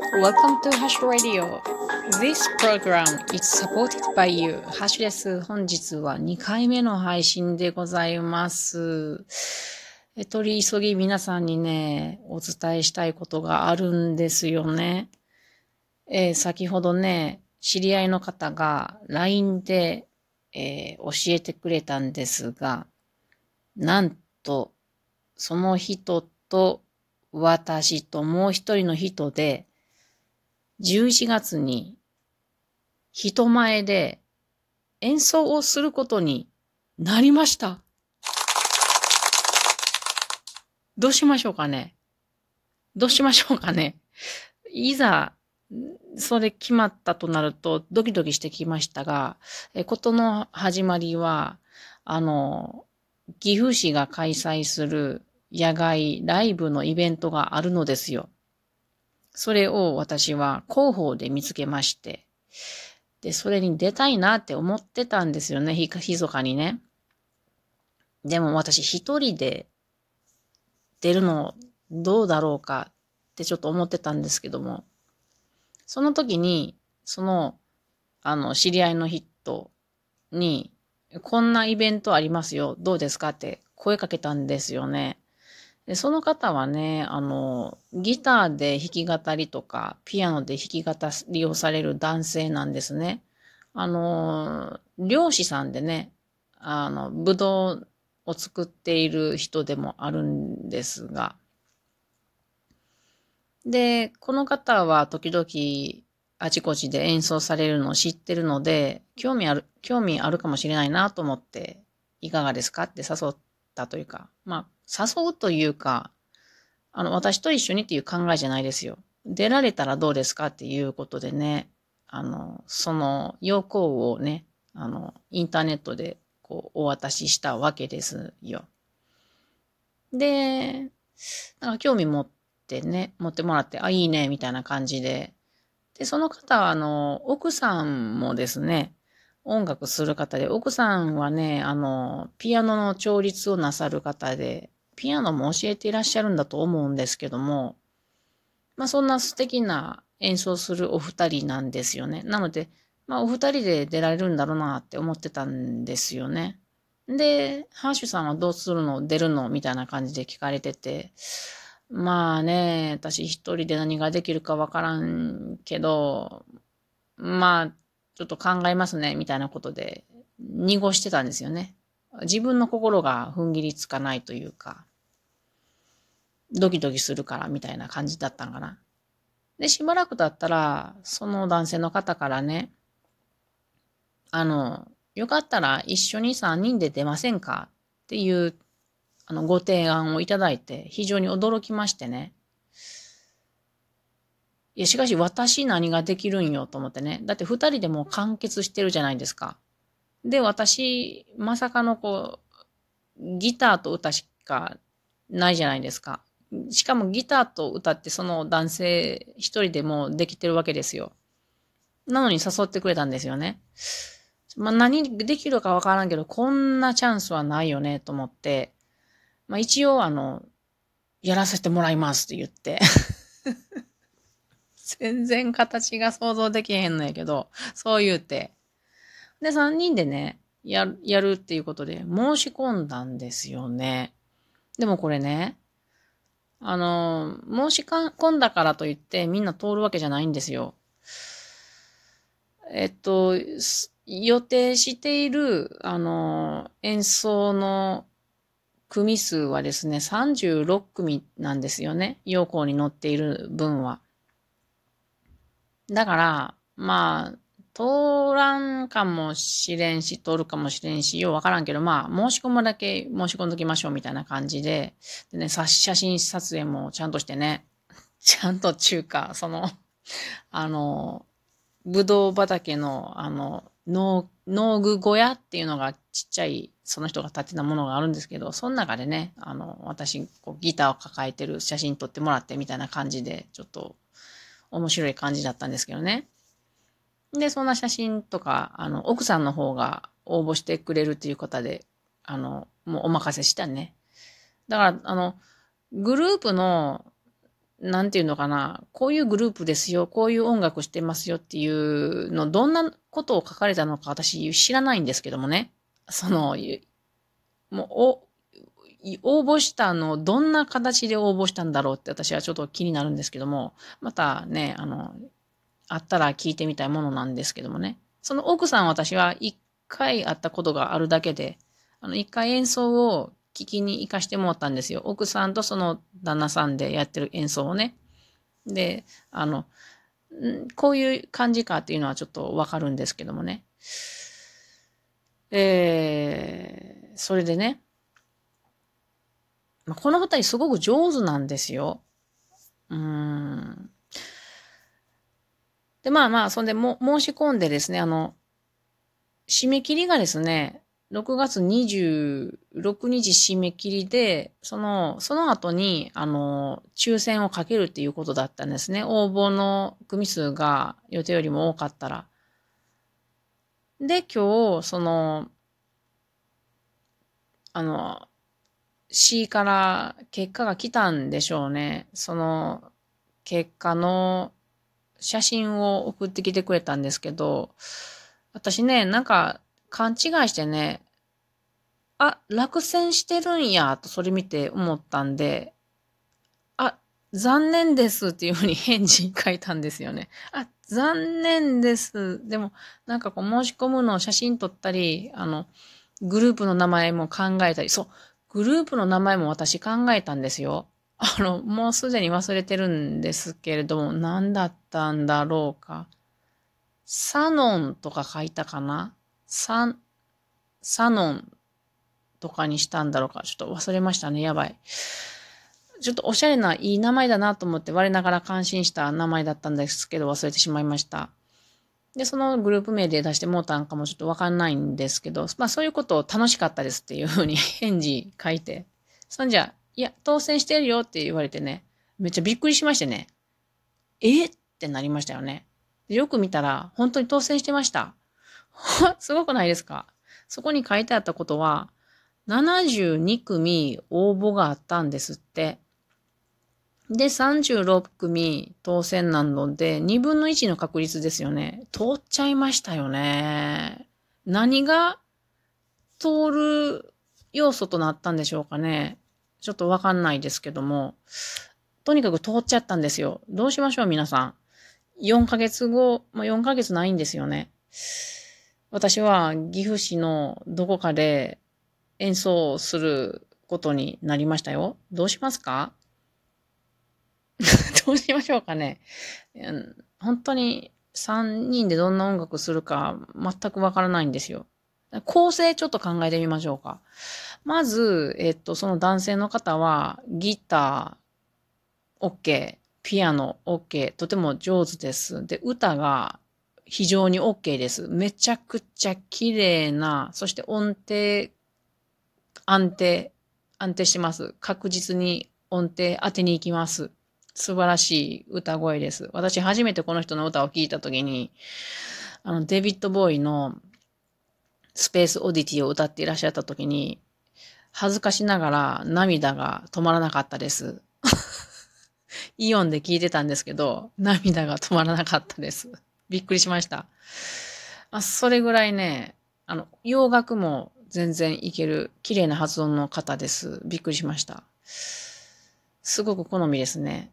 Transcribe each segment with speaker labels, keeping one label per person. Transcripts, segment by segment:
Speaker 1: Welcome to Hash Radio. This program is supported by you. ハッシュです。本日は2回目の配信でございます。え取り急ぎ皆さんにね、お伝えしたいことがあるんですよね。えー、先ほどね、知り合いの方が LINE で、えー、教えてくれたんですが、なんと、その人と私ともう一人の人で、11月に人前で演奏をすることになりました。どうしましょうかねどうしましょうかねいざ、それ決まったとなるとドキドキしてきましたが、えことの始まりは、あの、岐阜市が開催する野外ライブのイベントがあるのですよ。それを私は広報で見つけまして、で、それに出たいなって思ってたんですよね、ひ、ひそかにね。でも私一人で出るのどうだろうかってちょっと思ってたんですけども、その時に、その、あの、知り合いの人に、こんなイベントありますよ、どうですかって声かけたんですよね。でその方はね、あの、ギターで弾き語りとか、ピアノで弾き語りをされる男性なんですね。あの、漁師さんでね、あの、ぶどうを作っている人でもあるんですが。で、この方は時々あちこちで演奏されるのを知ってるので、興味ある、興味あるかもしれないなと思って、いかがですかって誘ったというか、まあ、誘うというか、あの、私と一緒にっていう考えじゃないですよ。出られたらどうですかっていうことでね、あの、その要項をね、あの、インターネットでこうお渡ししたわけですよ。で、なんか興味持ってね、持ってもらって、あ、いいね、みたいな感じで。で、その方は、あの、奥さんもですね、音楽する方で、奥さんはね、あの、ピアノの調律をなさる方で、ピアノも教えていらっしゃるんだと思うんですけども、まあそんな素敵な演奏するお二人なんですよね。なので、まあお二人で出られるんだろうなって思ってたんですよね。で、ハーシュさんはどうするの？出るの？みたいな感じで聞かれてて、まあね、私一人で何ができるかわからんけど、まあ、ちょっと考えますね、みたいなことで、濁してたんですよね。自分の心が踏ん切りつかないというか。ドキドキするからみたいな感じだったんかな。で、しばらく経ったら、その男性の方からね、あの、よかったら一緒に3人で出ませんか？っていう、あの、ご提案をいただいて、非常に驚きましてね。いや、しかし私何ができるんよと思ってね。だって二人でも完結してるじゃないですか。で、私、まさかのこう、ギターと歌しかないじゃないですか。しかもギターと歌ってその男性一人でもできてるわけですよ。なのに誘ってくれたんですよね。まあ何できるかわからんけど、こんなチャンスはないよねと思って、まあ一応あの、やらせてもらいますって言って 全然形が想像できへんのやけど、そう言うて。で、三人でね、や、やるっていうことで申し込んだんですよね。でもこれね、あの、申し込んだからといってみんな通るわけじゃないんですよ。えっと、予定している、あの、演奏の組数はですね、36組なんですよね。要項に載っている分は。だから、まあ、通らんかもしれんし、通るかもしれんし、ようわからんけど、まあ、申し込むだけ申し込んどきましょうみたいな感じで、でね、写真撮影もちゃんとしてね、ちゃんと中華、その、あの、ぶどう畑の、あの、農、農具小屋っていうのがちっちゃい、その人が建てたものがあるんですけど、その中でね、あの、私、こうギターを抱えてる写真撮ってもらってみたいな感じで、ちょっと面白い感じだったんですけどね。で、そんな写真とか、あの、奥さんの方が応募してくれるっていう方で、あの、もうお任せしたね。だから、あの、グループのなんていうのかな、こういうグループですよ、こういう音楽してますよっていうの、どんなことを書かれたのか私知らないんですけどもね。その、もう、お、応募したの、どんな形で応募したんだろうって私はちょっと気になるんですけども、またね、あの、あったら聞いてみたいものなんですけどもね。その奥さん私は一回会ったことがあるだけで、あの、一回演奏を聞きに行かしてもらったんですよ。奥さんとその旦那さんでやってる演奏をね。で、あの、こういう感じかっていうのはちょっとわかるんですけどもね。えー、それでね、この二人すごく上手なんですよ。うん。で、まあまあ、そんでも申し込んでですね、あの、締め切りがですね、6月26日締め切りで、その、その後に、あの、抽選をかけるっていうことだったんですね。応募の組数が予定よりも多かったら。で、今日、その、あの、C から結果が来たんでしょうね。その、結果の写真を送ってきてくれたんですけど、私ね、なんか、勘違いしてね、あ、落選してるんや、とそれ見て思ったんで、あ、残念ですっていうふうに返事書いたんですよね。あ、残念です。でも、なんかこう申し込むのを写真撮ったり、あの、グループの名前も考えたり、そう、グループの名前も私考えたんですよ。あの、もうすでに忘れてるんですけれども、何だったんだろうか。サノンとか書いたかな？サ、サノンとかにしたんだろうか。ちょっと忘れましたね。やばい。ちょっとおしゃれないい名前だなと思って我ながら感心した名前だったんですけど忘れてしまいました。で、そのグループ名で出してもうたんかもちょっとわかんないんですけど、まあそういうことを楽しかったですっていうふうに 返事書いて、そんじゃ、いや、当選してるよって言われてね、めっちゃびっくりしましてね、え？ってなりましたよね。よく見たら、本当に当選してました。すごくないですか？そこに書いてあったことは、72組応募があったんですって。で、36組当選なので、2分の1の確率ですよね。通っちゃいましたよね。何が通る要素となったんでしょうかね。ちょっとわかんないですけども。とにかく通っちゃったんですよ。どうしましょう、皆さん。4ヶ月後、まあ、4ヶ月ないんですよね。私は岐阜市のどこかで演奏することになりましたよ。どうしますか？どうしましょうかね。本当に3人でどんな音楽するか全くわからないんですよ。構成ちょっと考えてみましょうか。まず、えっと、その男性の方はギター OK、ピアノ OK、とても上手です。で、歌が非常に OK です。めちゃくちゃ綺麗な、そして音程、安定、安定してます。確実に音程当てに行きます。素晴らしい歌声です。私初めてこの人の歌を聴いたときに、あの、デビッド・ボーイのスペース・オディティを歌っていらっしゃったときに、恥ずかしながら涙が止まらなかったです。イオンで聞いてたんですけど、涙が止まらなかったです。びっくりしました。あそれぐらいね、あの、洋楽も全然いける、綺麗な発音の方です。びっくりしました。すごく好みですね。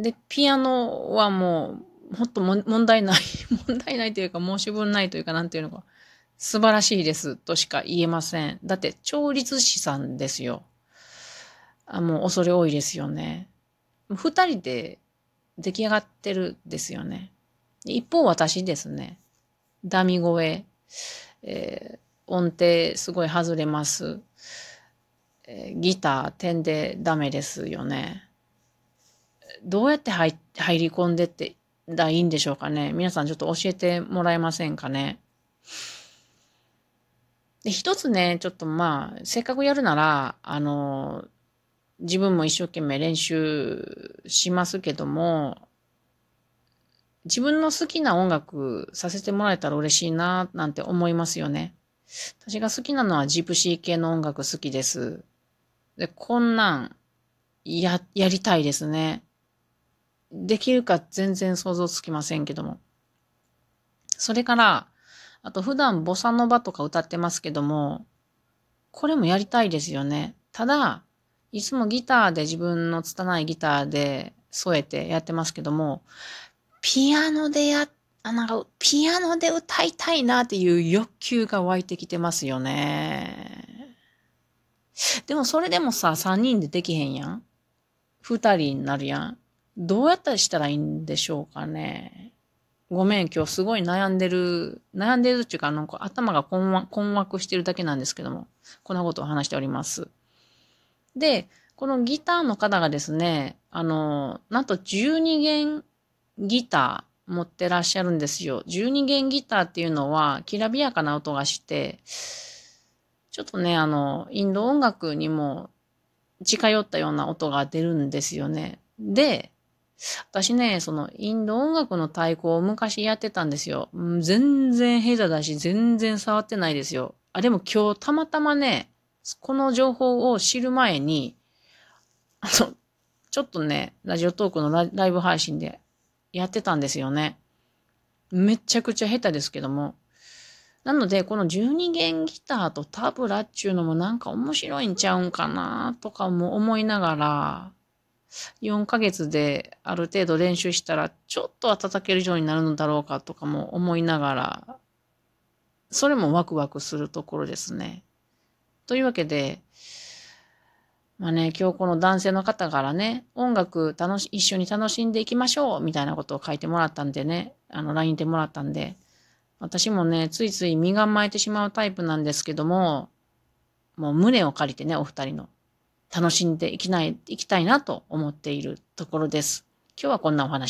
Speaker 1: で、ピアノはもう、ほんと問題ない、問題ないというか申し分ないというかなんていうのか、素晴らしいですとしか言えません。だって、調律師さんですよ。あもう恐れ多いですよね。二人で出来上がってるですよね。一方私ですね。ダミ声、えー、音程すごい外れます。えー、ギター点でダメですよね。どうやって入入り込んでってだいいんでしょうかね。皆さんちょっと教えてもらえませんかね。で、一つね、ちょっとまあ、せっかくやるなら、あの、自分も一生懸命練習しますけども、自分の好きな音楽させてもらえたら嬉しいな、なんて思いますよね。私が好きなのはジプシー系の音楽好きです。で、こんなん、や、やりたいですね。できるか全然想像つきませんけども。それから、あと普段ボサノバとか歌ってますけども、これもやりたいですよね。ただ、いつもギターで自分の拙いギターで添えてやってますけども、ピアノでや、あ、なんか、ピアノで歌いたいなっていう欲求が湧いてきてますよね。でもそれでもさ、3人でできへんやん。2人になるやん。どうやったらしたらいいんでしょうかね。ごめん、今日すごい悩んでる、悩んでるっていうか、なんか頭が困惑困惑してるだけなんですけども、こんなことを話しております。で、このギターの方がですね、あの、なんと12弦ギター持ってらっしゃるんですよ。12弦ギターっていうのは、きらびやかな音がして、ちょっとね、あの、インド音楽にも近寄ったような音が出るんですよね。で、私ね、そのインド音楽の太鼓を昔やってたんですよ。全然下手だし、全然触ってないですよ。あ、でも今日たまたまね、この情報を知る前に、あの、ちょっとね、ラジオトークのライブ配信でやってたんですよね。めちゃくちゃ下手ですけども。なので、この12弦ギターとタブラっていうのもなんか面白いんちゃうんかなとかも思いながら、4ヶ月である程度練習したら、ちょっとは叩けるようになるのだろうかとかも思いながら、それもワクワクするところですね。というわけで、まあね、今日この男性の方からね、音楽楽し、一緒に楽しんでいきましょうみたいなことを書いてもらったんでね、あの、LINE でもらったんで、私もね、ついつい身構えてしまうタイプなんですけども、もう胸を借りてね、お二人の。楽しんでいきない、いきたいなと思っているところです。今日はこんなお話。